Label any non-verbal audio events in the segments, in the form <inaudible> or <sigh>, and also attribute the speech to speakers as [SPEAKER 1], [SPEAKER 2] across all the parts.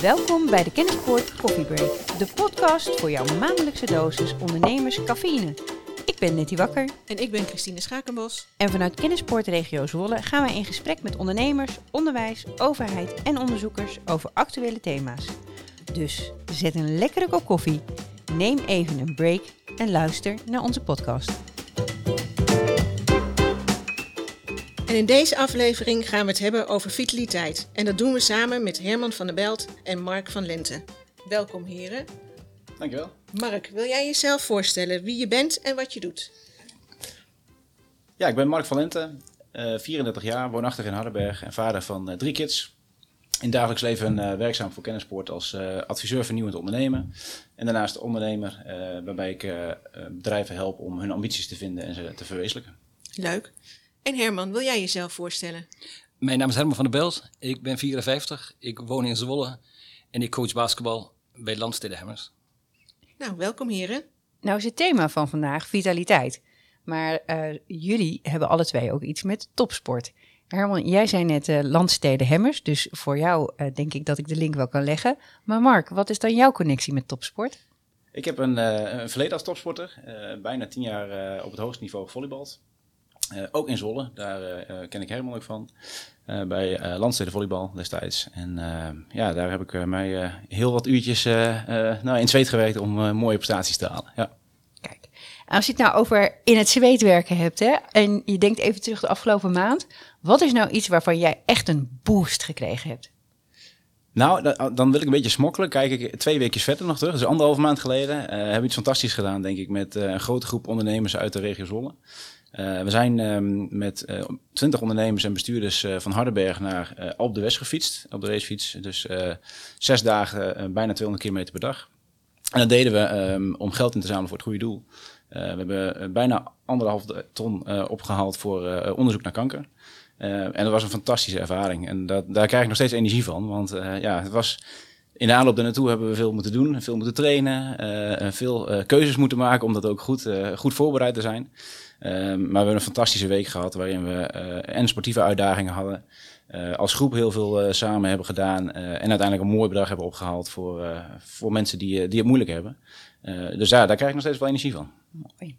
[SPEAKER 1] Welkom bij de Kennispoort Coffee Break, de podcast voor jouw maandelijkse dosis ondernemers cafeïne. Ik ben Nettie Wakker
[SPEAKER 2] En ik ben Christine Schakenbos.
[SPEAKER 1] en vanuit Kennispoort Regio Zwolle gaan wij in gesprek met ondernemers, onderwijs, overheid en onderzoekers over actuele thema's. Dus zet een lekkere kop koffie, neem even een break en luister naar onze podcast.
[SPEAKER 2] En in deze aflevering gaan we het hebben over vitaliteit. En dat doen we samen met Herman van der Belt en Mark van Lente. Welkom heren.
[SPEAKER 3] Dankjewel.
[SPEAKER 2] Mark, wil jij jezelf voorstellen wie je bent en wat je doet?
[SPEAKER 3] Ja, ik ben Mark van Lente, eh 34 jaar, woonachtig in Hardenberg en vader van eh, drie kids. In dagelijks leven eh, werkzaam voor Kennispoort als adviseur vernieuwend ondernemen. En daarnaast ondernemer, waarbij ik bedrijven help om hun ambities te vinden en ze te verwezenlijken.
[SPEAKER 2] Leuk. En Herman, wil jij jezelf voorstellen?
[SPEAKER 4] Mijn naam is Herman van der Belt. Ik ben 54. Ik woon in Zwolle. En ik coach basketbal bij Landstede Hemmers.
[SPEAKER 2] Nou, welkom heren.
[SPEAKER 1] Nou is het thema van vandaag vitaliteit. Maar eh, jullie hebben alle twee ook iets met topsport. Herman, jij zei net landsteden hemmers, dus voor jou eh, denk ik dat ik de link wel kan leggen. Maar Mark, wat is dan jouw connectie met topsport?
[SPEAKER 3] Ik heb een, eh, een verleden als topsporter, eh, bijna tien jaar eh, op het hoogste niveau gevolleybald. Eh, ook in Zwolle, daar eh, eh, ken ik Herman ook van. Bij eh Landstede Volleybal destijds. En ja, daar heb ik mij heel wat uurtjes nou, in het zweet gewerkt om mooie prestaties te halen. Ja.
[SPEAKER 1] Kijk, als je het nou over in het zweet werken hebt, hè, en je denkt even terug de afgelopen maand. Wat is nou iets waarvan jij echt een boost gekregen hebt?
[SPEAKER 3] Nou, da- dan wil ik een beetje smokkelen. Kijk ik twee weken verder nog terug. Dus anderhalve maand geleden hebben we iets fantastisch gedaan, denk ik, met een grote groep ondernemers uit de regio Zwolle. Eh, we zijn ehm, met twintig ondernemers en bestuurders eh, van Hardenberg naar eh Alp de West gefietst, op de racefiets. Dus eh, zes dagen, eh, bijna 200 kilometer per dag. En dat deden we ehm, om geld in te zamelen voor het goede doel. Eh, we hebben eh, bijna anderhalf ton eh, opgehaald voor eh, onderzoek naar kanker. Eh, en dat was een fantastische ervaring. En dat, daar krijg ik nog steeds energie van. Want eh, ja, het was. In de aanloop daarnaartoe hebben we veel moeten doen, veel moeten trainen, eh, en veel eh, keuzes moeten maken om dat ook goed, eh, goed voorbereid te zijn. Eh, maar we hebben een fantastische week gehad waarin we eh, en sportieve uitdagingen hadden. eh, als groep heel veel eh, samen hebben gedaan eh, en uiteindelijk een mooi bedrag hebben opgehaald voor, eh, voor mensen die, die het moeilijk hebben. Eh, dus ja, daar krijg ik nog steeds wel energie van.
[SPEAKER 1] Mooi.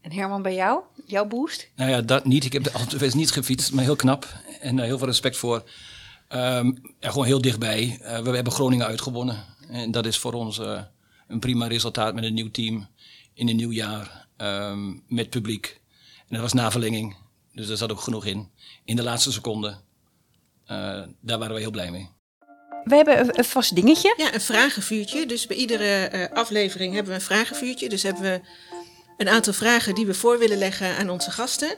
[SPEAKER 1] En Herman, bij jou? Jouw boost?
[SPEAKER 4] Nou ja, dat niet. Ik heb de Alpe niet gefietst, maar heel knap. En daar heel veel respect voor. Ehm, ja, gewoon heel dichtbij. Eh, we hebben Groningen uitgewonnen. En dat is voor ons eh, een prima resultaat met een nieuw team. In een nieuw jaar. ehm, met publiek. En dat was na verlenging. Dus daar zat ook genoeg in. In de laatste seconde. Eh, daar waren we heel blij mee.
[SPEAKER 1] We hebben een, vast dingetje.
[SPEAKER 2] Ja, een vragenvuurtje. Dus bij iedere eh, aflevering hebben we een vragenvuurtje. Dus hebben we een aantal vragen die we voor willen leggen aan onze gasten.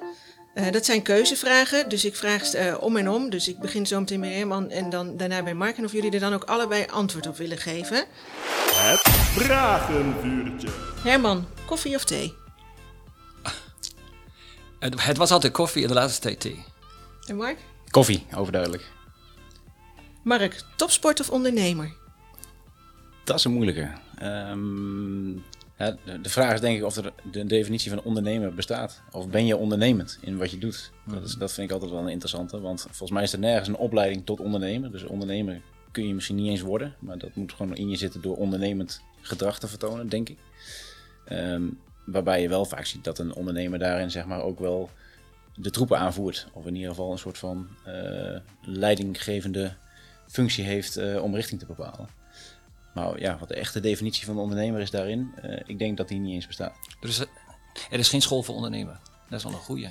[SPEAKER 2] Eh, dat zijn keuzevragen, dus ik vraag ze eh, om en om. Dus ik begin zo meteen bij Herman en dan daarna bij Mark. En of jullie er dan ook allebei antwoord op willen geven.
[SPEAKER 5] Het Vragenvuurtje.
[SPEAKER 2] Herman, koffie of thee?
[SPEAKER 4] Het, het was altijd koffie en de laatste tijd thee.
[SPEAKER 2] En Mark?
[SPEAKER 3] Koffie, overduidelijk.
[SPEAKER 2] Mark, topsport of ondernemer?
[SPEAKER 3] Dat is een moeilijke. Ehm, ja, de, vraag is denk ik of er de definitie van ondernemer bestaat. Of ben je ondernemend in wat je doet? Dat, is, dat vind ik altijd wel een interessante. Want volgens mij is er nergens een opleiding tot ondernemer. Dus ondernemer kun je misschien niet eens worden. Maar dat moet gewoon in je zitten door ondernemend gedrag te vertonen, denk ik. Ehm, waarbij je wel vaak ziet dat een ondernemer daarin zeg maar ook wel de troepen aanvoert. Of in ieder geval een soort van eh, leidinggevende functie heeft eh, om richting te bepalen. Maar ja, wat de echte definitie van de ondernemer is daarin, eh, ik denk dat die niet eens bestaat.
[SPEAKER 4] Er is, er is geen school voor ondernemen. Dat is wel een goeie.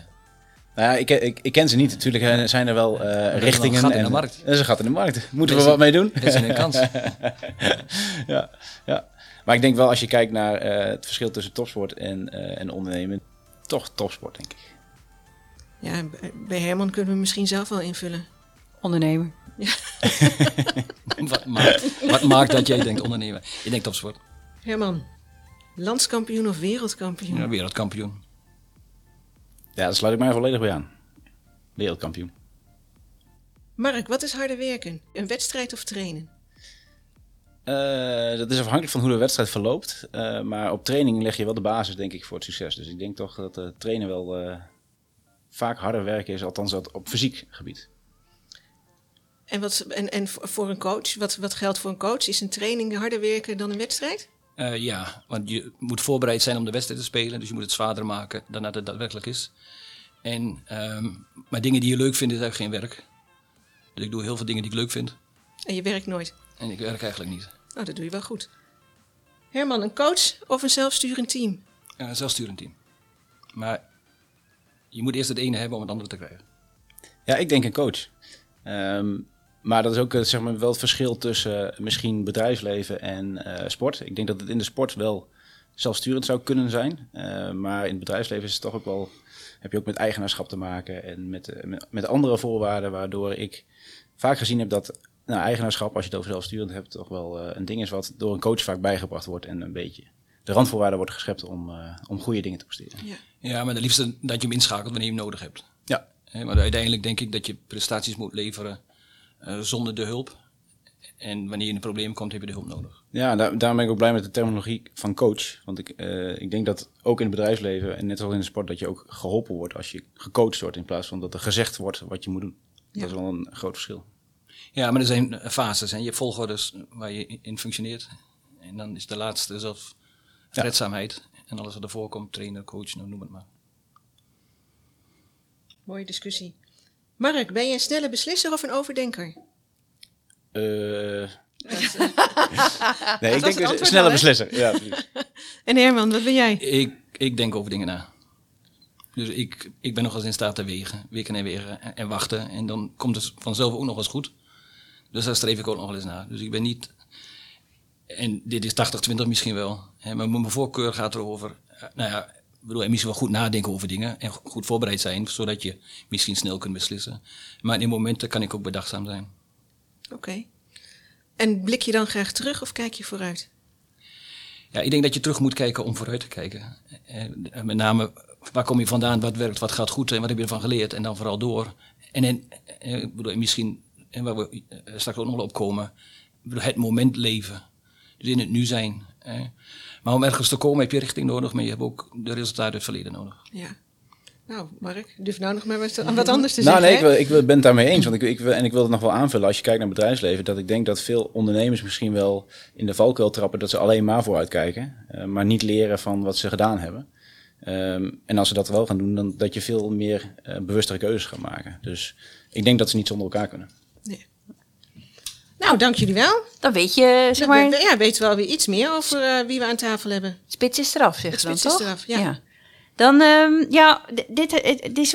[SPEAKER 3] Nou ja, ik, ik, ik ken ze niet. Natuurlijk zijn er wel
[SPEAKER 4] wel
[SPEAKER 3] richtingen.
[SPEAKER 4] een gat in
[SPEAKER 3] en,
[SPEAKER 4] de markt.
[SPEAKER 3] Is een gat in de markt. Moeten we wat mee doen?
[SPEAKER 4] Dit is een kans. <laughs>
[SPEAKER 3] ja, ja. Maar ik denk wel als je kijkt naar eh, het verschil tussen topsport en, eh, en ondernemen, toch topsport denk ik.
[SPEAKER 2] Ja, bij Herman kunnen we misschien zelf wel invullen.
[SPEAKER 1] Ondernemer. <laughs>
[SPEAKER 4] wat, maakt, wat maakt dat jij denkt ondernemen? Je denkt topsport.
[SPEAKER 2] Herman, landskampioen of wereldkampioen?
[SPEAKER 4] Ja, wereldkampioen.
[SPEAKER 3] Ja, daar sluit ik mij volledig bij aan. Wereldkampioen.
[SPEAKER 2] Mark, wat is harder werken? Een wedstrijd of trainen?
[SPEAKER 3] Eh, dat is afhankelijk van hoe de wedstrijd verloopt. Eh, maar op training leg je wel de basis, denk ik, voor het succes. Dus ik denk toch dat eh, trainen wel eh, vaak harder werken is, althans dat op fysiek gebied.
[SPEAKER 2] En, wat, en, en voor een coach, wat, wat geldt voor een coach? Is een training harder werken dan een wedstrijd?
[SPEAKER 4] Eh, ja, want je moet voorbereid zijn om de wedstrijd te spelen. Dus je moet het zwaarder maken dan dat het daadwerkelijk is. En, ehm, maar dingen die je leuk vindt, is eigenlijk geen werk. Dus ik doe heel veel dingen die ik leuk vind.
[SPEAKER 2] En je werkt nooit.
[SPEAKER 4] En ik werk eigenlijk niet.
[SPEAKER 2] Nou, dat doe je wel goed. Herman, een coach of een zelfsturend team?
[SPEAKER 4] Uh, zelfsturend team. Maar je moet eerst het ene hebben om het andere te krijgen.
[SPEAKER 3] Ja, ik denk een coach. Ehm, maar dat is ook eh, zeg maar, wel het verschil tussen eh, misschien bedrijfsleven en uh, sport. Ik denk dat het in de sport wel zelfsturend zou kunnen zijn. Uh, maar in het bedrijfsleven is het toch ook wel, heb je ook met eigenaarschap te maken en met, met, met, andere voorwaarden, waardoor ik vaak gezien heb dat nou, eigenaarschap, als je het over zelfsturend hebt, toch wel een ding is wat door een coach vaak bijgebracht wordt en een beetje de randvoorwaarden worden geschept om, om goede dingen te presteren.
[SPEAKER 4] Ja. ja, maar het liefste dat je hem inschakelt wanneer je hem nodig hebt.
[SPEAKER 3] Ja.
[SPEAKER 4] maar uiteindelijk denk ik dat je prestaties moet leveren uh, zonder de hulp. En wanneer je in een probleem komt, heb je de hulp nodig.
[SPEAKER 3] Ja, daar, daarom ben ik ook blij met de terminologie van coach. Want ik, uh, ik denk dat ook in het bedrijfsleven en net als in de sport, dat je ook geholpen wordt als je gecoacht wordt in plaats van dat er gezegd wordt wat je moet doen. Ja. Dat is wel een groot verschil.
[SPEAKER 4] Ja, maar er zijn fases. Hè. Je hebt volgordes waar je in functioneert. En dan is de laatste zelf redzaamheid. Ja. En alles wat ervoor komt, trainer, coach, nou, noem het maar.
[SPEAKER 2] Mooie discussie. Mark, ben je een snelle beslisser of een overdenker?
[SPEAKER 3] Uh, <laughs> nee, ik denk een snelle beslisser. Ja, <laughs>
[SPEAKER 2] en Herman, wat ben jij?
[SPEAKER 4] Ik, ik denk over dingen na. Dus ik, ik ben nog eens in staat te wegen, weken en wegen en, en, wachten. En dan komt het vanzelf ook nog eens goed. Dus daar streef ik ook nog wel eens naar. Dus ik ben niet... En dit is 80-20 misschien wel. Hè, maar mijn voorkeur gaat erover... Nou ja, ik bedoel, en misschien wel goed nadenken over dingen en goed voorbereid zijn, zodat je misschien snel kunt beslissen. Maar in momenten kan ik ook bedachtzaam zijn.
[SPEAKER 2] Oké. Okay. En blik je dan graag terug of kijk je vooruit?
[SPEAKER 4] Ja, ik denk dat je terug moet kijken om vooruit te kijken. En met name, waar kom je vandaan, wat werkt, wat gaat goed en wat heb je ervan geleerd en dan vooral door. En, en, ik bedoel, misschien, en waar we straks ook nog op komen, het moment leven. Dus in het nu zijn. Maar om ergens te komen heb je richting nodig, maar je hebt ook de resultaten uit het verleden nodig.
[SPEAKER 2] Ja. Nou, Mark, durf nou nog maar wat <laughs> anders te
[SPEAKER 3] nou,
[SPEAKER 2] zeggen.
[SPEAKER 3] Nou, nee, ik, ik, ben het daarmee eens. Want ik, ik, en ik wil het nog wel aanvullen als je kijkt naar het bedrijfsleven. Dat ik denk dat veel ondernemers misschien wel in de valkuil trappen dat ze alleen maar vooruit kijken. Uh, maar niet leren van wat ze gedaan hebben. Um, en als ze dat wel gaan doen, dan dat je veel meer uh, bewustere keuzes gaat maken. Dus ik denk dat ze niet zonder elkaar kunnen.
[SPEAKER 2] Nou, dank jullie wel.
[SPEAKER 1] Dan weet je, zeg maar...
[SPEAKER 2] Ja, weten we alweer iets meer over uh, wie we aan tafel hebben.
[SPEAKER 1] Spits is eraf, zeg je dan,
[SPEAKER 2] spits
[SPEAKER 1] toch?
[SPEAKER 2] is eraf, ja. ja.
[SPEAKER 1] Dan, um, ja, dit, dit is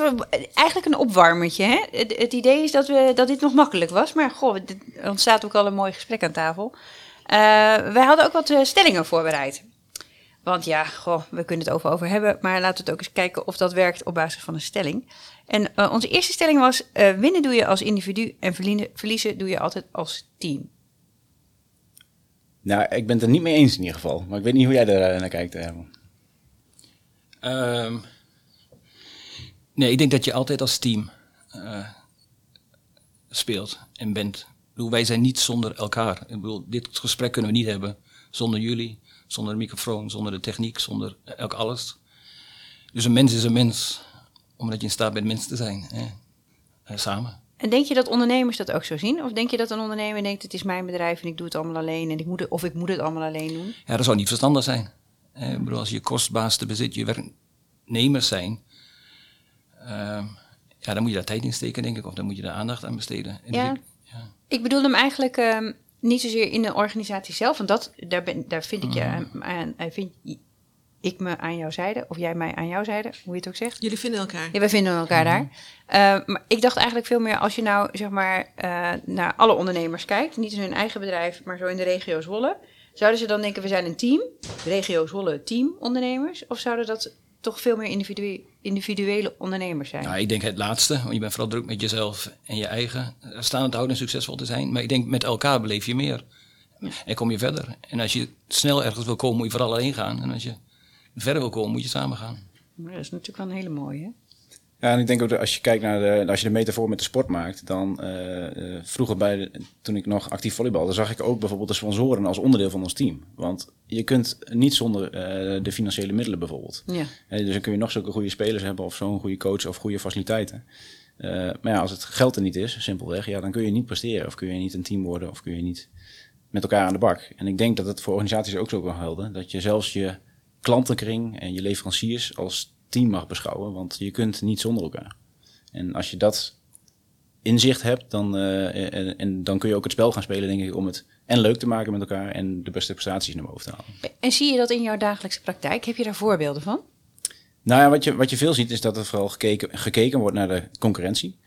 [SPEAKER 1] eigenlijk een opwarmertje. Hè? Het, het, idee is dat, we, dat dit nog makkelijk was. Maar goh, er ontstaat ook al een mooi gesprek aan tafel. Uh, wij hadden ook wat stellingen voorbereid. Want ja, goh, we kunnen het over, over hebben. Maar laten we het ook eens kijken of dat werkt op basis van een stelling. En uh, onze eerste stelling was: uh, winnen doe je als individu en verliezen, verliezen doe je altijd als team.
[SPEAKER 3] Nou, ik ben het er niet mee eens in ieder geval. Maar ik weet niet hoe jij er naar kijkt, Herman.
[SPEAKER 4] Um, nee, ik denk dat je altijd als team uh, speelt en bent. Ik bedoel, wij zijn niet zonder elkaar. Ik bedoel, dit gesprek kunnen we niet hebben zonder jullie, zonder de microfoon, zonder de techniek, zonder elk alles. Dus een mens is een mens, omdat je in staat bent mens te zijn. Hè? Uh, samen.
[SPEAKER 1] En denk je dat ondernemers dat ook zo zien? Of denk je dat een ondernemer denkt, het is mijn bedrijf en ik doe het allemaal alleen en ik moet het, of ik moet het allemaal alleen doen?
[SPEAKER 4] Ja, dat zou niet verstandig zijn. Eh, ik bedoel, als je kostbaarste bezit je werknemers zijn, uh, ja, dan moet je daar tijd in steken, denk ik, of dan moet je daar aandacht aan besteden. En
[SPEAKER 1] ja.
[SPEAKER 4] Ik,
[SPEAKER 1] ja. ik bedoel hem eigenlijk um, niet zozeer in de organisatie zelf, want dat, daar, ben, daar vind ik je aan, aan vind ik me aan jouw zijde, of jij mij aan jouw zijde, hoe je het ook zegt.
[SPEAKER 2] Jullie vinden elkaar.
[SPEAKER 1] Ja, wij vinden elkaar daar. Uh, maar ik dacht eigenlijk veel meer, als je nou zeg maar uh, naar alle ondernemers kijkt, niet in hun eigen bedrijf, maar zo in de regio Zwolle, zouden ze dan denken, we zijn een team, regio Zwolle team ondernemers, of zouden dat toch veel meer individue individuele ondernemers zijn?
[SPEAKER 4] Nou, ik denk het laatste, want je bent vooral druk met jezelf en je eigen staande te houden en succesvol te zijn. Maar ik denk met elkaar beleef je meer. Ja. En kom je verder. En als je snel ergens wil komen, moet je vooral alleen gaan. En als je verder wil komen, moet je samen gaan.
[SPEAKER 1] Maar dat is natuurlijk wel een hele mooie.
[SPEAKER 3] Ja, en ik denk ook dat als je kijkt naar de, als je de metafoor met de sport maakt, dan uh, uh, vroeger bij de, toen ik nog actief volleybalde, zag ik ook bijvoorbeeld de sponsoren als onderdeel van ons team. Want je kunt niet zonder uh, de financiële middelen bijvoorbeeld.
[SPEAKER 1] Ja.
[SPEAKER 3] dus dan kun je nog zulke goede spelers hebben of zo'n goede coach of goede faciliteiten. Eh, maar ja, als het geld er niet is, simpelweg, ja, dan kun je niet presteren. Of kun je niet een team worden, of kun je niet met elkaar aan de bak. En ik denk dat het voor organisaties ook zo kan gelden. Dat je zelfs je klantenkring en je leveranciers als team mag beschouwen. Want je kunt niet zonder elkaar. En als je dat inzicht hebt, dan, eh, en, en dan kun je ook het spel gaan spelen, denk ik, om het en leuk te maken met elkaar en de beste prestaties naar boven te halen.
[SPEAKER 1] En zie je dat in jouw dagelijkse praktijk? Heb je daar voorbeelden van?
[SPEAKER 3] Nou ja, wat je, wat je veel ziet is dat er vooral gekeken, gekeken wordt naar de concurrentie.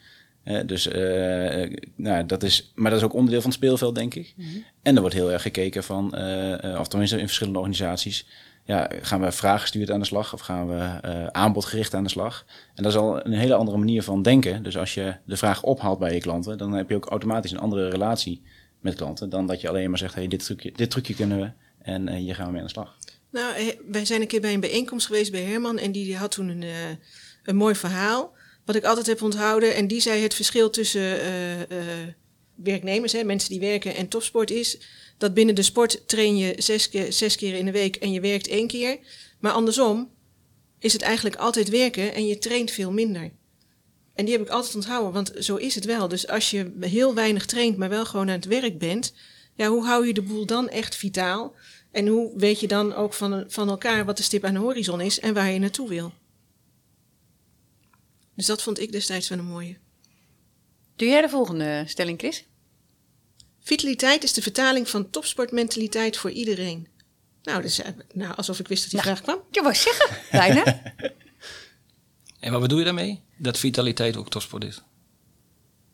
[SPEAKER 3] Eh, dus, eh, nou, dat is, maar dat is ook onderdeel van het speelveld, denk ik. En er wordt heel erg gekeken van, eh, eh, of tenminste in verschillende organisaties, ja, gaan we vraaggestuurd aan de slag of gaan we eh, aanbodgericht aan de slag? En dat is al een hele andere manier van denken. Dus als je de vraag ophaalt bij je klanten, dan heb je ook automatisch een andere relatie met klanten dan dat je alleen maar zegt, hey, dit, trucje, dit trucje kunnen we en eh, hier gaan we mee aan de slag.
[SPEAKER 2] Nou, eh, wij zijn een keer bij een bijeenkomst geweest bij Herman en die had toen een, een mooi verhaal. Wat ik altijd heb onthouden. En die zei het verschil tussen werknemers, hè, mensen die werken en topsport is. Dat binnen de sport train je zes keer, zes keer in de week en je werkt één keer. Maar andersom is het eigenlijk altijd werken en je traint veel minder. En die heb ik altijd onthouden, want zo is het wel. Dus als je heel weinig traint, maar wel gewoon aan het werk bent, ja, hoe hou je de boel dan echt vitaal? En hoe weet je dan ook van, van elkaar wat de stip aan de horizon is en waar je naartoe wil? Dus dat vond ik destijds wel een mooie.
[SPEAKER 1] Doe jij de volgende stelling, Chris?
[SPEAKER 2] Vitaliteit is de vertaling van topsportmentaliteit voor iedereen. Nou, dus, eh, nou alsof ik wist dat die
[SPEAKER 1] Nou.
[SPEAKER 2] vraag kwam.
[SPEAKER 1] Je wou zeggen, bijna. <laughs>
[SPEAKER 4] En wat bedoel je daarmee? Dat vitaliteit ook topsport is.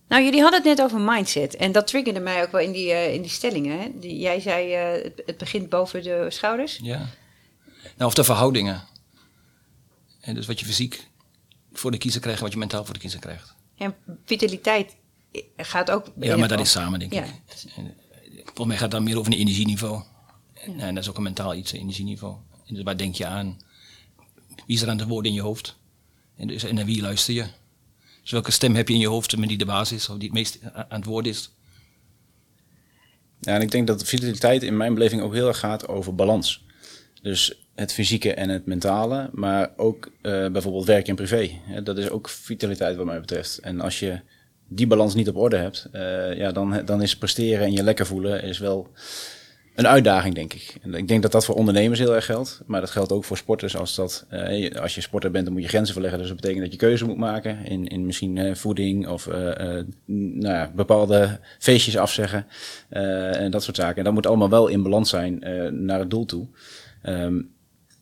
[SPEAKER 1] nou, jullie hadden het net over mindset. En dat triggerde mij ook wel in die, eh, in die stellingen. Hè? Die, jij zei, eh, het, het begint boven de schouders.
[SPEAKER 4] Ja. Nou, of de verhoudingen. En dus wat je fysiek voor de kiezer krijgt en wat je mentaal voor de kiezer krijgt.
[SPEAKER 1] En vitaliteit gaat ook...
[SPEAKER 4] Ja, maar dat is samen, denk
[SPEAKER 1] Ja.
[SPEAKER 4] ik. En, Volgens mij gaat het dan meer over een energieniveau. En, en dat is ook een mentaal iets, een energieniveau. En dus waar denk je aan? Wie is er aan het woord in je hoofd? En, dus, en naar wie luister je? Dus welke stem heb je in je hoofd met die de basis, of die het meest aan het woord is?
[SPEAKER 3] Ja, en ik denk dat vitaliteit in mijn beleving ook heel erg gaat over balans. Dus het fysieke en het mentale, maar ook eh, bijvoorbeeld werk en privé. Hè, dat is ook vitaliteit wat mij betreft. En als je die balans niet op orde hebt, eh, ja, dan, dan is presteren en je lekker voelen is wel een uitdaging, denk ik. En ik denk dat dat voor ondernemers heel erg geldt, maar dat geldt ook voor sporters. Als, dat, eh, als je sporter bent, dan moet je grenzen verleggen. Dus dat betekent dat je keuze moet maken in, in misschien eh, voeding of nou ja, bepaalde feestjes afzeggen en dat soort zaken. En dat moet allemaal wel in balans zijn naar het doel toe. Ehm,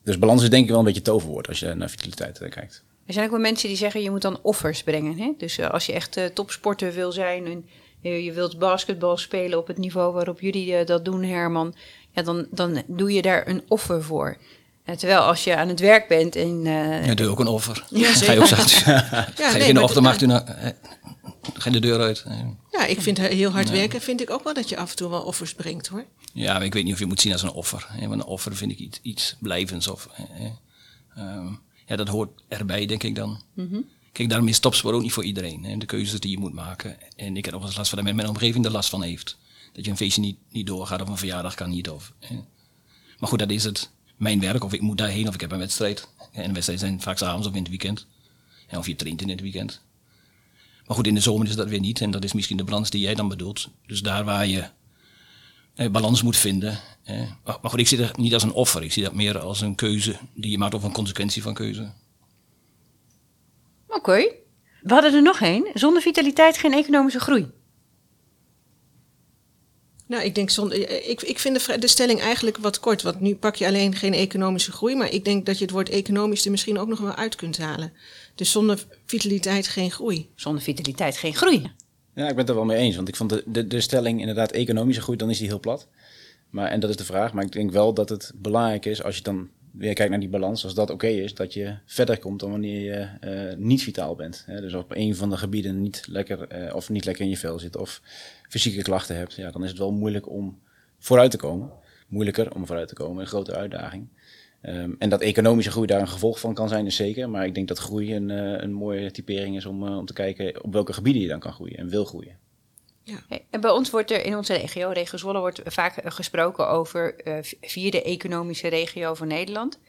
[SPEAKER 3] dus balans is denk ik wel een beetje toverwoord als je naar vitaliteit kijkt.
[SPEAKER 1] Er zijn ook wel mensen die zeggen, je moet dan offers brengen. Hè? Dus eh, als je echt eh, topsporter wil zijn en je, je wilt basketbal spelen op het niveau waarop jullie eh, dat doen, Herman. Ja, dan, dan doe je daar een offer voor. Terwijl als je aan het werk bent en... eh,
[SPEAKER 4] Ja, doe je ook een offer.
[SPEAKER 2] Ja,
[SPEAKER 4] ga je ook <laughs>
[SPEAKER 2] Ja,
[SPEAKER 4] ga je
[SPEAKER 2] nee,
[SPEAKER 4] in de ochtend nou, ga je de deur uit.
[SPEAKER 2] Ja, ik vind heel hard werken, vind ik ook wel dat je af en toe wel offers brengt hoor.
[SPEAKER 4] Ja, maar ik weet niet of je het moet zien als een offer. hè, Want een offer vind ik iets, iets blijvends. Of, eh, eh, ehm, ja, dat hoort erbij, denk ik dan. Kijk, daarom is topsport ook niet voor iedereen. Hè, de keuzes die je moet maken. En ik heb nog wel eens last van dat mijn omgeving er last van heeft. Dat je een feestje niet, niet doorgaat of een verjaardag kan niet. Of, hè. Maar goed, dat is het. Mijn werk, of ik moet daarheen of ik heb een wedstrijd. En wedstrijden zijn vaak 's avonds of in het weekend. En of je traint in het weekend. Maar goed, in de zomer is dat weer niet. En dat is misschien de balans die jij dan bedoelt. Dus daar waar je eh, balans moet vinden. Eh. Maar, goed, ik zie dat niet als een offer. Ik zie dat meer als een keuze die je maakt of een consequentie van keuze.
[SPEAKER 1] Oké. We hadden er nog één. Zonder vitaliteit geen economische groei.
[SPEAKER 2] Nou, ik denk zonder, ik, ik vind de stelling eigenlijk wat kort. Want nu pak je alleen geen economische groei. Maar ik denk dat je het woord economisch er misschien ook nog wel uit kunt halen. Dus zonder vitaliteit geen groei.
[SPEAKER 1] Zonder vitaliteit geen groei.
[SPEAKER 3] Ja, ik ben het er wel mee eens. Want ik vond de, de, de stelling inderdaad economische groei, dan is die heel plat. Maar, en dat is de vraag. Maar ik denk wel dat het belangrijk is als je dan weer kijkt naar die balans. Als dat oké is, dat je verder komt dan wanneer je eh, niet vitaal bent. Hè? Dus op een van de gebieden niet lekker, eh, of niet lekker in je vel zit of fysieke klachten hebt. Ja, dan is het wel moeilijk om vooruit te komen. Moeilijker om vooruit te komen, een grote uitdaging. Ehm, en dat economische groei daar een gevolg van kan zijn, is zeker. Maar ik denk dat groei een, eh, een mooie typering is om, om te kijken op welke gebieden je dan kan groeien en wil groeien.
[SPEAKER 1] Hey, En bij ons wordt er in onze regio, regio Zwolle, wordt vaak eh, gesproken over eh, vierde economische regio van Nederland.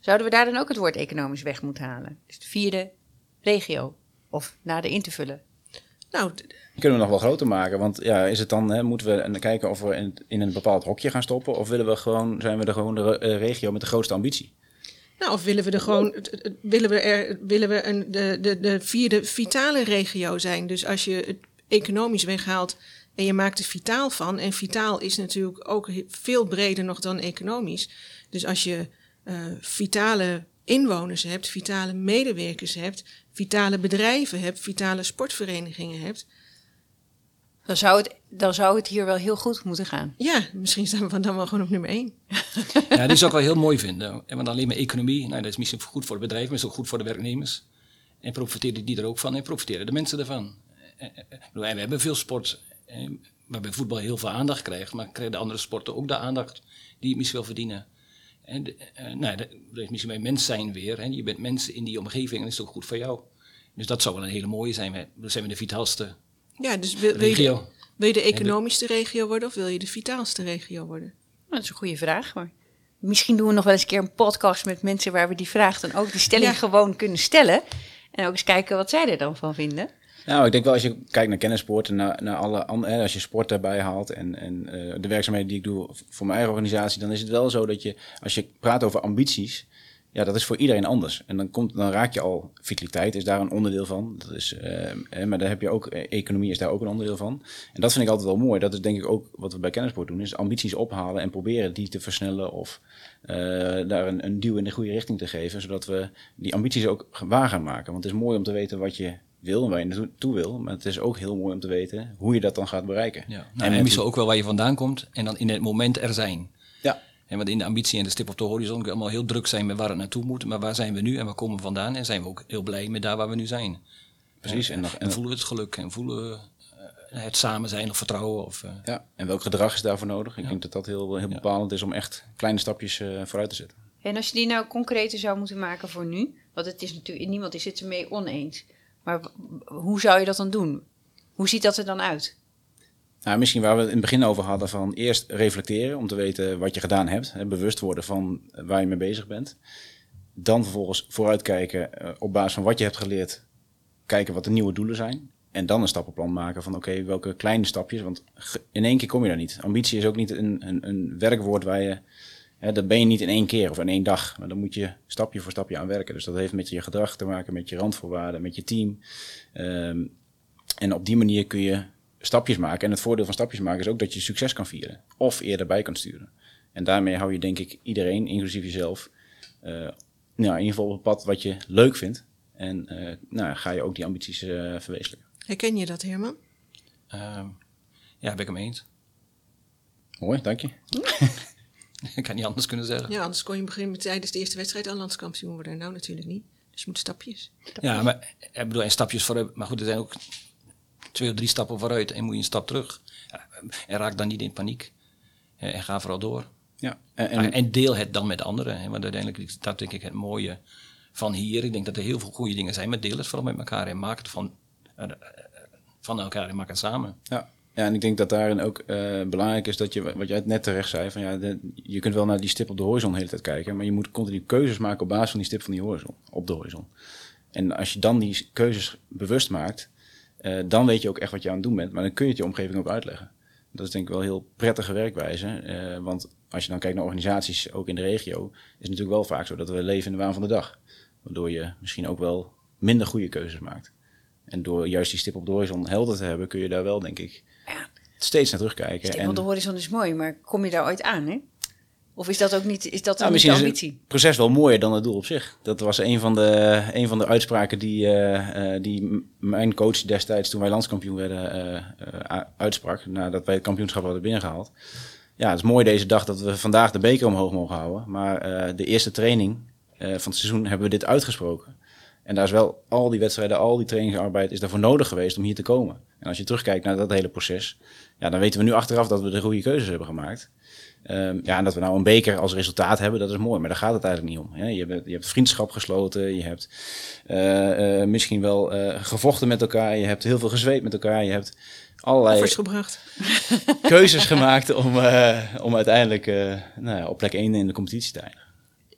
[SPEAKER 1] Zouden we daar dan ook het woord economisch weg moeten halen? Dus de vierde regio. Of nader in te vullen?
[SPEAKER 2] Nou,
[SPEAKER 3] Kunnen we nog wel groter maken? Want ja, is het dan, hè, moeten we en kijken of we in, in een bepaald hokje gaan stoppen? Of willen we gewoon, zijn we de, gewoon de re- eh, regio met de grootste ambitie?
[SPEAKER 2] nou, of willen we er gewoon, willen we, er, willen we een, de, de, de vierde vitale regio zijn? Dus als je het economisch weghaalt en je maakt er vitaal van. En vitaal is natuurlijk ook veel breder nog dan economisch. Dus als je eh, vitale inwoners hebt, vitale medewerkers hebt, vitale bedrijven hebt, vitale sportverenigingen hebt.
[SPEAKER 1] Dan zou, het, dan zou het hier wel heel goed moeten gaan.
[SPEAKER 2] Ja, misschien staan we dan wel gewoon op nummer één.
[SPEAKER 4] Ja, die zou ik wel heel mooi vinden. En Want alleen maar economie, nou, dat is misschien goed voor het bedrijf, maar is ook goed voor de werknemers. En profiteren die er ook van en profiteren de mensen ervan. Eh, eh, eh, We hebben veel sport, waarbij voetbal heel veel aandacht krijgt, maar krijgen de andere sporten ook de aandacht die het misschien wel verdienen. En de- eh, nou, dat heeft misschien bij mens zijn weer. Hè. Je bent mensen in die omgeving en dat is ook goed voor jou. Dus dat zou wel een hele mooie zijn. We- Dan zijn we de vitaalste
[SPEAKER 2] Ja, dus wil, wil, je,
[SPEAKER 4] regio.
[SPEAKER 2] de- wil je de economischste regio worden of wil je de vitaalste regio worden?
[SPEAKER 1] Nou, dat is een goede vraag. Maar misschien doen we nog wel eens een keer een podcast met mensen waar we die vraag dan ook, die stelling
[SPEAKER 2] Ja.
[SPEAKER 1] gewoon kunnen stellen. En ook eens kijken wat zij er dan van vinden.
[SPEAKER 3] Nou, ik denk wel als je kijkt naar kennissport en naar, alle andere, als je sport daarbij haalt en, en eh, de werkzaamheden die ik doe voor mijn eigen organisatie, dan is het wel zo dat je, als je praat over ambities, ja, dat is voor iedereen anders. En dan, komt, dan raak je al, vitaliteit is daar een onderdeel van. Dat is, eh, eh, maar daar heb je ook, eh, economie is daar ook een onderdeel van. En dat vind ik altijd wel mooi. Dat is denk ik ook wat we bij kennissport doen, is ambities ophalen en proberen die te versnellen of eh, daar een, een duw in de goede richting te geven, zodat we die ambities ook waar gaan maken. Want het is mooi om te weten wat je wil en waar je naartoe wil, maar het is ook heel mooi om te weten hoe je dat dan gaat bereiken.
[SPEAKER 4] Ja.
[SPEAKER 3] en
[SPEAKER 4] Nou, en
[SPEAKER 3] met-
[SPEAKER 4] misschien ook wel waar je vandaan komt en dan in het moment er zijn.
[SPEAKER 3] ja,
[SPEAKER 4] En want in de ambitie en de stip op de horizon kunnen we allemaal heel druk zijn met waar het naartoe moet. Maar waar zijn we nu en waar komen we vandaan? En zijn we ook heel blij met daar waar we nu zijn.
[SPEAKER 3] precies.
[SPEAKER 4] En,
[SPEAKER 3] En, nog-
[SPEAKER 4] en
[SPEAKER 3] en,
[SPEAKER 4] voelen we het geluk en voelen we eh, het samen zijn of vertrouwen. Of, eh,
[SPEAKER 3] ja, en welk gedrag is daarvoor nodig? Ik denk dat dat heel, heel bepalend is om echt kleine stapjes eh, vooruit te zetten.
[SPEAKER 1] En als je die nou concreter zou moeten maken voor nu, want het is natuurlijk, niemand is het ermee oneens. Maar hoe zou je dat dan doen? Hoe ziet dat er dan uit?
[SPEAKER 3] Nou, misschien waar we het in het begin over hadden van eerst reflecteren om te weten wat je gedaan hebt. Hè, bewust worden van waar je mee bezig bent. Dan vervolgens vooruitkijken eh, op basis van wat je hebt geleerd. Kijken wat de nieuwe doelen zijn. En dan een stappenplan maken van oké, welke kleine stapjes. Want in één keer kom je daar niet. Ambitie is ook niet een, een, een werkwoord waar je... Hè, dat ben je niet in één keer of in één dag. Maar dan moet je stapje voor stapje aan werken. Dus dat heeft met je gedrag te maken, met je randvoorwaarden, met je team. Ehm, en op die manier kun je stapjes maken. En het voordeel van stapjes maken is ook dat je succes kan vieren. Of eerder bij kan sturen. En daarmee hou je denk ik iedereen, inclusief jezelf, eh, nou, in ieder geval op het pad wat je leuk vindt. En eh, nou, ga je ook die ambities eh, verwezenlijken.
[SPEAKER 2] Herken je dat, Herman?
[SPEAKER 4] ehm, ja, ben ik hem eens.
[SPEAKER 3] Mooi, dank je. <laughs>
[SPEAKER 4] ik kan niet anders kunnen zeggen.
[SPEAKER 2] Ja, anders kon je beginnen met tijdens de eerste wedstrijd al landskampioen worden. Nou, natuurlijk niet. Dus je moet stapjes.
[SPEAKER 4] Ja, maar ik bedoel, en stapjes vooruit. Maar goed, er zijn ook twee of drie stappen vooruit en moet je een stap terug. Ja, en raak dan niet in paniek. Eh, En ga vooral door.
[SPEAKER 3] Ja, en,
[SPEAKER 4] En,
[SPEAKER 3] en,
[SPEAKER 4] en deel het dan met anderen. Hè, want uiteindelijk is dat denk ik het mooie van hier. Ik denk dat er heel veel goede dingen zijn, maar deel het vooral met elkaar en maak het van, eh, eh, van elkaar en maak het samen.
[SPEAKER 3] ja. Ja, en ik denk dat daarin ook eh, belangrijk is dat je, wat jij net terecht zei, van ja, je kunt wel naar die stip op de horizon de hele tijd kijken, maar je moet continu keuzes maken op basis van die stip van die horizon, op de horizon. En als je dan die keuzes bewust maakt, eh, dan weet je ook echt wat je aan het doen bent, maar dan kun je het je omgeving ook uitleggen. Dat is denk ik wel heel prettige werkwijze, eh, want als je dan kijkt naar organisaties, ook in de regio, is het natuurlijk wel vaak zo dat we leven in de waan van de dag. Waardoor je misschien ook wel minder goede keuzes maakt. En door juist die stip op de horizon helder te hebben, kun je daar wel, denk ik. Steeds naar terugkijken.
[SPEAKER 1] Stip
[SPEAKER 3] en,
[SPEAKER 1] op de horizon is mooi, maar kom je daar ooit aan, hè? Of is dat ook niet, is dat
[SPEAKER 3] nou,
[SPEAKER 1] niet de
[SPEAKER 3] is
[SPEAKER 1] ambitie?
[SPEAKER 3] het proces wel mooier dan het doel op zich. Dat was een van de, een van de uitspraken die, eh, eh, die mijn coach destijds, toen wij landskampioen werden, eh, eh, u- uitsprak. Nadat wij het kampioenschap hadden binnengehaald. Ja, het is mooi deze dag dat we vandaag de beker omhoog mogen houden. Maar de eerste training van het seizoen hebben we dit uitgesproken. En daar is wel al die wedstrijden, al die trainingsarbeid is daarvoor nodig geweest om hier te komen. En als je terugkijkt naar dat hele proces, ja, dan weten we nu achteraf dat we de goede keuzes hebben gemaakt. Ehm, ja, en dat we nou een beker als resultaat hebben, dat is mooi. Maar daar gaat het eigenlijk niet om. Hè? Je, hebt, je hebt vriendschap gesloten, je hebt eh, eh, misschien wel eh, gevochten met elkaar, je hebt heel veel gezweet met elkaar, je hebt allerlei
[SPEAKER 2] Offers gebracht. <laughs>
[SPEAKER 3] keuzes gemaakt om, eh, om uiteindelijk eh, nou ja, op plek 1 in de competitie te eindigen.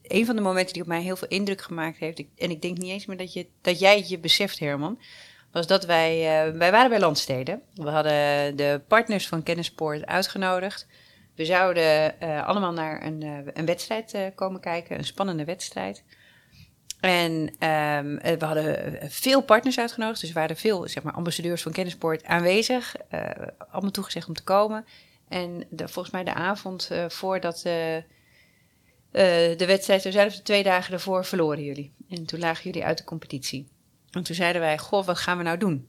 [SPEAKER 1] een van de momenten die op mij heel veel indruk gemaakt heeft, ik- en ik denk niet eens meer dat, je, dat jij het je beseft, Herman, was dat wij, eh, wij waren bij Landsteden. We hadden de partners van Kennispoort uitgenodigd. We zouden eh, allemaal naar een, eh, een wedstrijd komen kijken, een spannende wedstrijd. En ehm, eh, we hadden veel partners uitgenodigd, dus er waren veel zeg maar, ambassadeurs van Kennispoort aanwezig. allemaal toegezegd om te komen. En volgens mij de avond voordat de wedstrijd zou zijn, twee dagen daarvoor, verloren jullie. En toen lagen jullie uit de competitie. En toen zeiden wij, goh, wat gaan we nou doen?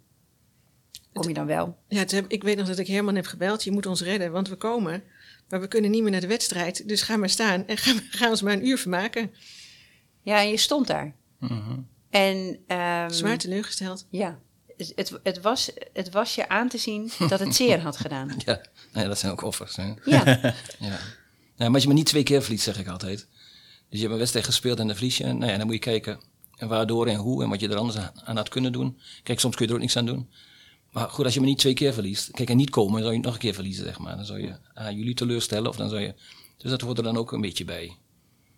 [SPEAKER 1] Kom je dan wel?
[SPEAKER 2] Ja, heb- ik weet nog dat ik Herman heb gebeld. Je moet ons redden, want we komen. Maar we kunnen niet meer naar de wedstrijd. Dus ga maar staan en ga, <laughs> ga ons maar een uur vermaken.
[SPEAKER 1] Ja, en je stond daar.
[SPEAKER 4] Mhm.
[SPEAKER 1] En, ehm,
[SPEAKER 2] Zwaar teleurgesteld.
[SPEAKER 1] Ja, het, het, het, was, het was je aan te zien dat het zeer had gedaan. <laughs>
[SPEAKER 4] Ja, nou ja, dat zijn ook offers. Hè?
[SPEAKER 1] Ja, <laughs>
[SPEAKER 4] Ja. Ja, maar als je maar niet twee keer verliest, zeg ik altijd. Dus je hebt een wedstrijd gespeeld en dan verlies je. Nou ja, dan moet je kijken en waardoor en hoe en wat je er anders aan aan had kunnen doen. Kijk, soms kun je er ook niks aan doen. Maar goed, als je maar niet twee keer verliest. Kijk, en niet komen, dan zou je nog een keer verliezen, zeg maar. Dan zou je ah, jullie teleurstellen of dan zou je... Dus dat hoort er dan ook een beetje bij.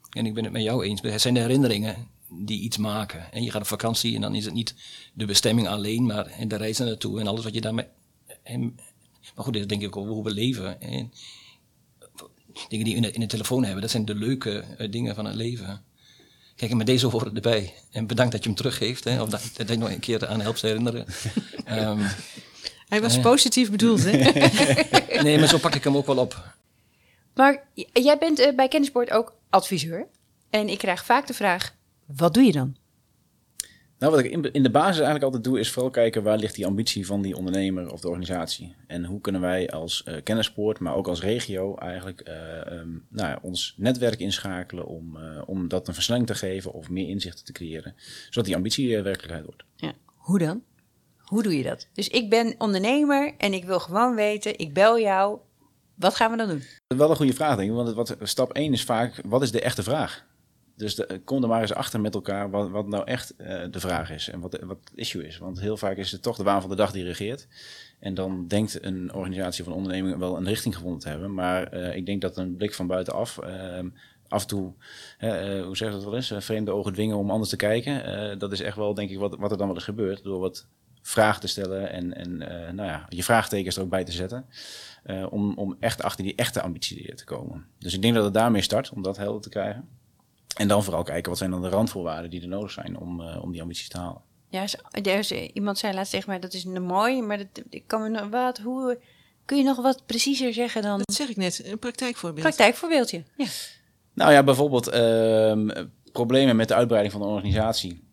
[SPEAKER 4] En ik ben het met jou eens. Het zijn de herinneringen die iets maken. En je gaat op vakantie en dan is het niet de bestemming alleen, maar en de reis naartoe en alles wat je daarmee... Maar goed, dat denk ik over hoe we leven. En dingen die we in de, in de telefoon hebben, dat zijn de leuke eh, dingen van het leven. Kijk, met deze horen erbij. En bedankt dat je hem teruggeeft. Hè, of dat, dat je nog een keer aan helpt herinneren. <laughs> Ehm,
[SPEAKER 2] Hij was positief bedoeld, hè? <laughs>
[SPEAKER 4] nee, maar zo pak ik hem ook wel op.
[SPEAKER 1] maar jij bent eh, bij Kennispoort ook adviseur. En ik krijg vaak de vraag, wat doe je dan?
[SPEAKER 3] Nou, wat ik in, in de basis eigenlijk altijd doe, is vooral kijken waar ligt die ambitie van die ondernemer of de organisatie. En hoe kunnen wij als eh kennispoort, maar ook als regio eigenlijk eh, ehm, nou ja, ons netwerk inschakelen om, eh, om dat een versnelling te geven of meer inzichten te creëren. Zodat die ambitie werkelijkheid wordt.
[SPEAKER 1] Ja. Hoe dan? Hoe doe je dat? Dus ik ben ondernemer en ik wil gewoon weten, ik bel jou. Wat gaan we dan doen?
[SPEAKER 3] Wel een goede vraag, denk ik. Want wat, stap 1 is vaak, wat is de echte vraag? Dus de, kom er maar eens achter met elkaar wat, wat nou echt eh, de vraag is en wat, wat het issue is. Want heel vaak is het toch de waan van de dag die regeert. En dan denkt een organisatie of een onderneming wel een richting gevonden te hebben. Maar eh, ik denk dat een blik van buitenaf eh, af en toe, eh, hoe zeg je dat wel eens, vreemde ogen dwingen om anders te kijken. Dat is echt wel, denk ik, wat, wat er dan wel gebeurt. Door wat vragen te stellen en, en nou ja, je vraagtekens er ook bij te zetten. om, om echt achter die echte ambitie te komen. Dus ik denk dat het daarmee start, om dat helder te krijgen. En dan vooral kijken, wat zijn dan de randvoorwaarden die er nodig zijn om, eh, om die ambities te halen.
[SPEAKER 1] Ja, is- is, iemand zei laatst tegen mij, dat is mooi, maar dat, ik kan me nog wat, hoe, kun je nog wat preciezer zeggen dan
[SPEAKER 2] Dat zeg ik net, een praktijkvoorbeeld.
[SPEAKER 1] praktijkvoorbeeldje? Ja.
[SPEAKER 3] Nou ja, bijvoorbeeld ehm, problemen met de uitbreiding van de organisatie.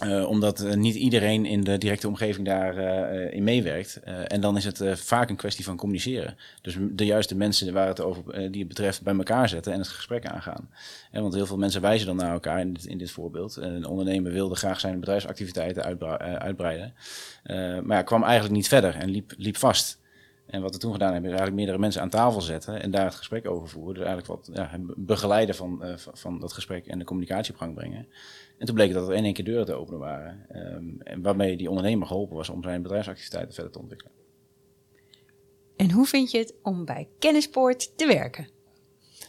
[SPEAKER 3] Eh, omdat eh, niet iedereen in de directe omgeving daarin in meewerkt. Eh, en dan is het eh, vaak een kwestie van communiceren. Dus de juiste mensen waar het over, eh, die het betreft bij elkaar zetten en het gesprek aangaan. Eh, want heel veel mensen wijzen dan naar elkaar in dit, in dit voorbeeld. Eh, een ondernemer wilde graag zijn bedrijfsactiviteiten eh, uitbreiden. Eh, maar ja, kwam eigenlijk niet verder en liep, liep vast. En wat we toen gedaan hebben, is eigenlijk meerdere mensen aan tafel zetten en daar het gesprek over voeren. Dus eigenlijk wat ja, begeleiden van, eh, van- van dat gesprek en de communicatie op gang brengen. En toen bleek dat er in één keer deuren te openen waren. ehm, en waarmee die ondernemer geholpen was om zijn bedrijfsactiviteiten verder te ontwikkelen.
[SPEAKER 1] En hoe vind je het om bij Kennispoort te werken?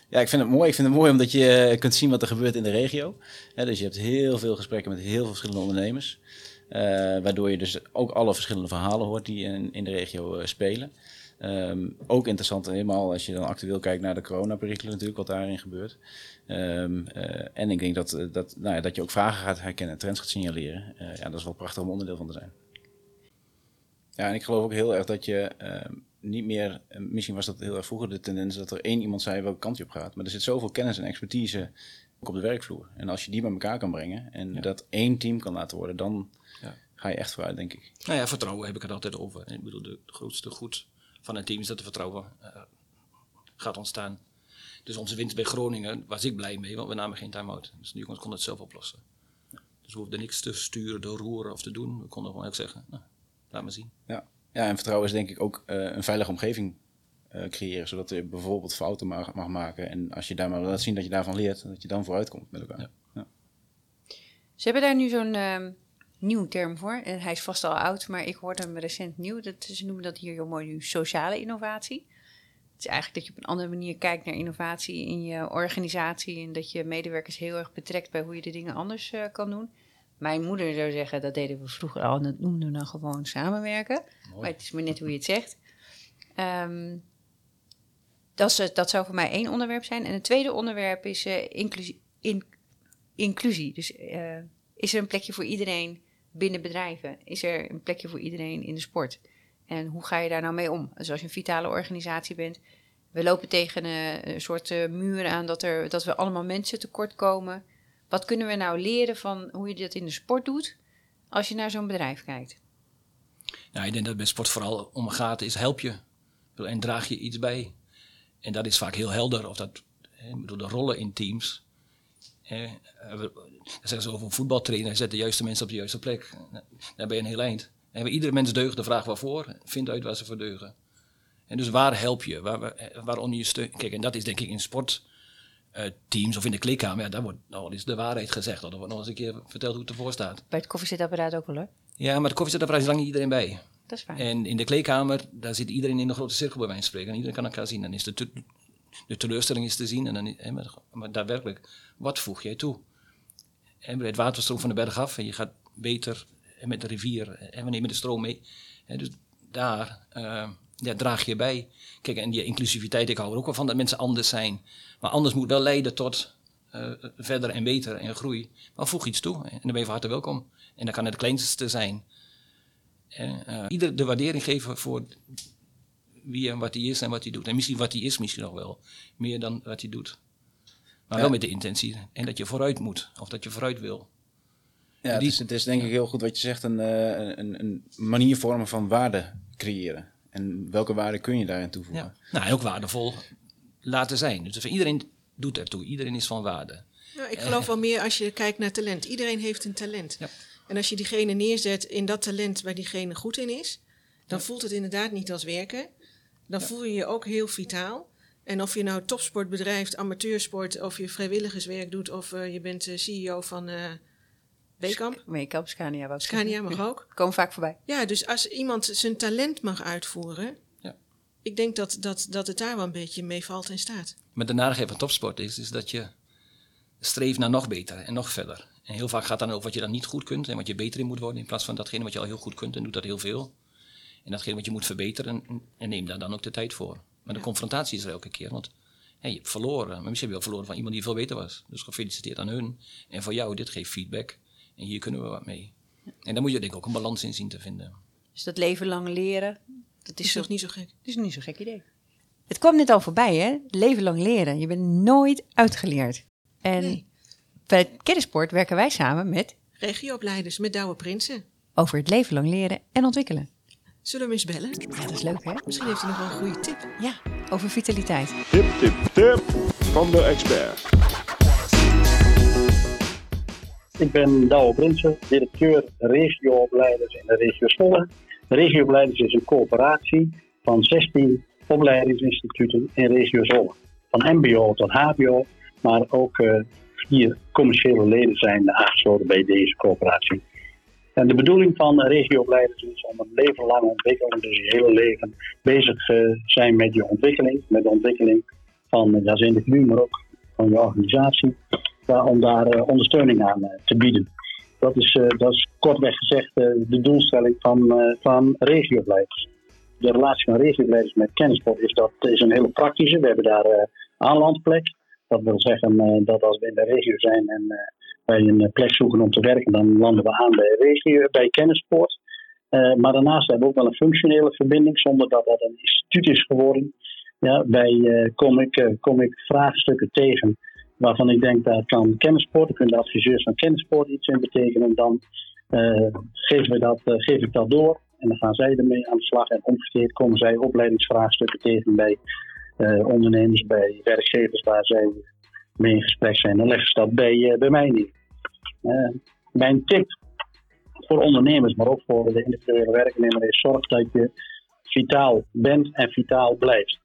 [SPEAKER 3] Ja, ik vind het mooi. Ik vind het mooi omdat je eh, kunt zien wat er gebeurt in de regio. Dus je hebt heel veel gesprekken met heel veel verschillende ondernemers. Eh, waardoor je dus ook alle verschillende verhalen hoort die in, in de regio eh, spelen. Ehm, ook interessant helemaal als je dan actueel kijkt naar de coronaperikelen natuurlijk, wat daarin gebeurt. Ehm, eh, en ik denk dat, eh, dat, nou ja, dat je ook vragen gaat herkennen, trends gaat signaleren. Eh, ja, dat is wel prachtig om onderdeel van te zijn. Ja, en ik geloof ook heel erg dat je ehm, niet meer, misschien was dat heel erg vroeger de tendens dat er één iemand zei welke kant je op gaat. Maar er zit zoveel kennis en expertise ook op de werkvloer. En als je die bij elkaar kan brengen en dat één team kan laten worden, dan
[SPEAKER 4] Ja.
[SPEAKER 3] ga je echt vooruit, denk ik.
[SPEAKER 4] Nou ja, vertrouwen heb ik het altijd over. Ik bedoel, de grootste goed van een team is dat er vertrouwen eh, gaat ontstaan. Dus onze winst bij Groningen was ik blij mee, want we namen geen time-out. Dus jongens konden het zelf oplossen. Dus we hoefden niks te sturen, te roeren of te doen. We konden gewoon ook zeggen, nou, laat maar zien.
[SPEAKER 3] Ja, ja en vertrouwen is denk ik ook eh, een veilige omgeving eh, creëren, zodat je bijvoorbeeld fouten mag, mag maken. En als je daar maar laat zien dat je daarvan leert, dat je dan vooruit komt met elkaar.
[SPEAKER 4] Ja.
[SPEAKER 3] Ja.
[SPEAKER 1] Ze hebben daar nu zo'n ehm nieuw term voor. En hij is vast al oud, maar ik hoorde hem recent nieuw. Dat, ze noemen dat hier heel mooi nu sociale innovatie. Het is eigenlijk dat je op een andere manier kijkt naar innovatie in je organisatie en dat je medewerkers heel erg betrekt bij hoe je de dingen anders eh, kan doen. Mijn moeder zou zeggen, dat deden we vroeger al en dat noemden we dan gewoon samenwerken. Maar het is maar net hoe je het zegt. Ehm, dat, is, dat zou voor mij één onderwerp zijn. En het tweede onderwerp is eh, inclusie, in, inclusie. Dus eh, is er een plekje voor iedereen binnen bedrijven? Is er een plekje voor iedereen in de sport? En hoe ga je daar nou mee om? Dus als je een vitale organisatie bent, we lopen tegen een, soort eh, muur aan dat, er, dat we allemaal mensen tekort komen. Wat kunnen we nou leren van hoe je dat in de sport doet als je naar zo'n bedrijf kijkt?
[SPEAKER 4] Nou, ik denk dat bij sport vooral om gaat is help je en draag je iets bij. En dat is vaak heel helder. Of dat, bedoel, de rollen in teams. Eh, Dan zeggen ze over voetbaltrainer, zet de juiste mensen op de juiste plek. Daar ben je een heel eind. En bij iedere mens deugt de vraag waarvoor. Vind uit waar ze voor deugen. En dus waar help je? Waar, waar, waaronder je steun. Kijk, en dat is denk ik in sportteams of in de kleedkamer. Ja, daar wordt nog wel eens de waarheid gezegd. Of er wordt nog eens een keer verteld hoe het ervoor staat.
[SPEAKER 1] Bij het koffiezetapparaat ook wel hoor.
[SPEAKER 4] Ja, maar de koffiezetapparaat is lang niet iedereen bij.
[SPEAKER 1] Dat is waar.
[SPEAKER 4] En in de kleedkamer, daar zit iedereen in een grote cirkel bij wijze van spreken. En iedereen kan elkaar zien. Dan is de, de teleurstelling is te zien. En dan, hè, maar, maar daadwerkelijk, wat voeg jij toe? En het water stroomt van de berg af en je gaat beter met de rivier en wanneer met de stroom mee. Hè, dus daar eh, ja, draag je bij. Kijk, en die inclusiviteit, ik hou er ook wel van dat mensen anders zijn. Maar anders moet wel leiden tot eh, verder en beter en groei. Maar voeg iets toe en dan ben je van harte welkom. En dan kan het het kleinste zijn. En, eh, ieder de waardering geven voor wie en wat hij is en wat hij doet. En misschien wat hij is misschien nog wel. Meer dan wat hij doet. Maar wel met de intentie. En dat je vooruit moet. Of dat je vooruit wil.
[SPEAKER 3] Ja, het
[SPEAKER 4] Die-
[SPEAKER 3] is, het is denk ik heel goed wat je zegt, een, eh, een, een manier vormen van waarde creëren. En welke waarde kun je daarin toevoegen?
[SPEAKER 4] Ja. Nou, en ook waardevol laten zijn. Dus voor iedereen doet ertoe. Iedereen is van waarde.
[SPEAKER 2] Nou, ik geloof wel meer als je kijkt naar talent. Iedereen heeft een talent.
[SPEAKER 4] Ja.
[SPEAKER 2] En als je diegene neerzet in dat talent waar diegene goed in is, dan voelt het inderdaad niet als werken. Dan voel je je ook heel vitaal. En of je nou topsport bedrijft, amateursport, of je vrijwilligerswerk doet, of eh, je bent eh, CEO van eh Weekamp,
[SPEAKER 1] Make-up, Scania. wou
[SPEAKER 2] Scania mag ook. <laughs>
[SPEAKER 1] Komen vaak voorbij.
[SPEAKER 2] Ja, dus als iemand zijn talent mag uitvoeren,
[SPEAKER 4] Ja.
[SPEAKER 2] ik denk dat, dat, dat het daar wel een beetje mee valt en staat.
[SPEAKER 4] Maar de narigheid van topsport is, is dat je streeft naar nog beter en nog verder. En heel vaak gaat het dan over wat je dan niet goed kunt en wat je beter in moet worden. In plaats van datgene wat je al heel goed kunt en doet dat heel veel. En datgene wat je moet verbeteren en, neem daar dan ook de tijd voor. Maar de confrontatie is er elke keer. Want hè, je hebt verloren. Maar misschien heb je wel verloren van iemand die veel beter was. Dus gefeliciteerd aan hun. En voor jou, dit geeft feedback. En hier kunnen we wat mee. En daar moet je denk ik ook een balans in zien te vinden.
[SPEAKER 1] Dus dat leven lang leren, dat is,
[SPEAKER 2] toch niet zo gek?
[SPEAKER 1] dat is niet zo'n gek idee. Het kwam net al voorbij, hè? Leven lang leren. Je bent nooit uitgeleerd. En
[SPEAKER 2] Nee.
[SPEAKER 1] bij het kennisport werken wij samen met
[SPEAKER 2] Regioopleiders met Douwe Prinsen.
[SPEAKER 1] over het leven lang leren en ontwikkelen.
[SPEAKER 2] Zullen we hem eens bellen?
[SPEAKER 1] Ja, dat is leuk, hè?
[SPEAKER 2] Misschien heeft hij nog wel een goede tip.
[SPEAKER 1] Ja, over vitaliteit.
[SPEAKER 5] Tip, tip, tip van de expert.
[SPEAKER 6] Ik ben Douwe Brinsen, directeur regioopleiders in de regio Zwolle. De regioopleiders is een coöperatie van 16 opleidingsinstituten in regio Zwolle. Van mbo tot hbo, maar ook eh, vier commerciële leden zijn aangesloten bij deze coöperatie. En de bedoeling van regioopleiders is om een leven lang ontwikkelen, dus je hele leven bezig eh, zijn met je ontwikkeling, met de ontwikkeling van je als individu, maar ook van je organisatie ja, om daar eh, ondersteuning aan eh, te bieden. Dat is, eh, dat is kortweg gezegd eh, de doelstelling van, eh van regioopleiders. De relatie van regioopleiders met kennisport is, dat, is een hele praktische. We hebben daar eh aanlandplek. Dat wil zeggen eh, dat als we in de regio zijn en eh, wij een eh, plek zoeken om te werken, dan landen we aan bij, regio, bij kennisport. Eh, maar daarnaast hebben we ook wel een functionele verbinding, zonder dat dat een instituut is geworden. Ja, bij eh, kom, ik, eh, kom ik vraagstukken tegen waarvan ik denk dat kan kennisport, dan kunnen de adviseurs van kennisport iets in betekenen, dan eh, geven we dat, eh, geef ik dat door en dan gaan zij ermee aan de slag. En omgekeerd komen zij opleidingsvraagstukken tegen bij eh, ondernemers, bij werkgevers waar zij mee in gesprek zijn. Dan leggen ze dat bij, eh, bij mij. Eh, mijn tip voor ondernemers, maar ook voor de individuele werknemer is zorg dat je vitaal bent en vitaal blijft.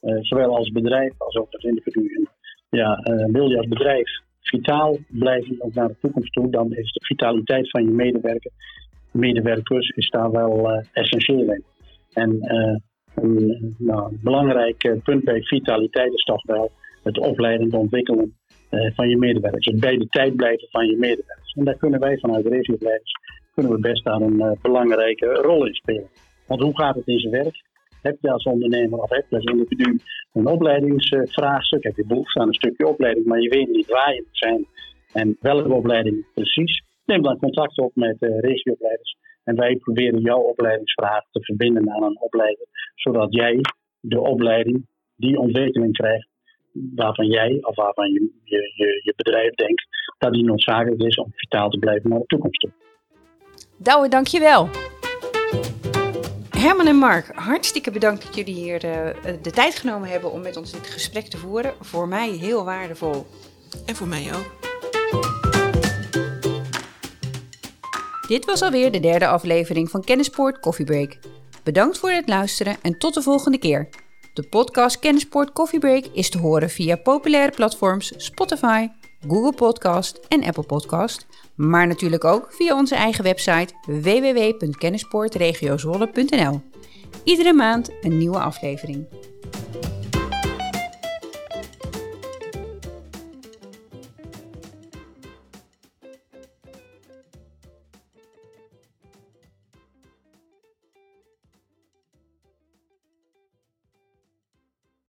[SPEAKER 6] Eh, zowel als bedrijf als ook als individu. Eh, wil je als bedrijf vitaal blijven, ook naar de toekomst toe, dan is de vitaliteit van je medewerker, medewerkers, is daar wel eh, essentieel in. En eh, een nou, belangrijk punt bij vitaliteit is toch wel het opleiden en ontwikkelen van je medewerkers. Het bij de tijd blijven van je medewerkers. En daar kunnen wij vanuit de kunnen we best daar een belangrijke rol in spelen. Want hoe gaat het in zijn werk? Heb je als ondernemer of heb je als individu een opleidingsvraagstuk? Heb je behoefte aan een stukje opleiding, maar je weet niet waar je moet zijn en welke opleiding precies? Neem dan contact op met uh, regioopleiders. En wij proberen jouw opleidingsvraag te verbinden aan een opleider, zodat jij de opleiding, die ontwikkeling krijgt, waarvan jij of waarvan je, je, je, je bedrijf denkt dat die noodzakelijk is om vitaal te blijven naar de toekomst toe.
[SPEAKER 1] Douwe, dankjewel. Herman en Mark, hartstikke bedankt dat jullie hier de, de tijd genomen hebben om met ons dit gesprek te voeren. Voor mij heel waardevol.
[SPEAKER 2] En voor mij ook.
[SPEAKER 1] Dit was alweer de derde aflevering van Kennispoort Coffee Break. Bedankt voor het luisteren en tot de volgende keer. De podcast Kennispoort Coffee Break is te horen via populaire platforms Spotify, Google Podcast en Apple Podcast, maar natuurlijk ook via onze eigen website www.kennisportregiozwolle.nl. Iedere maand een nieuwe aflevering.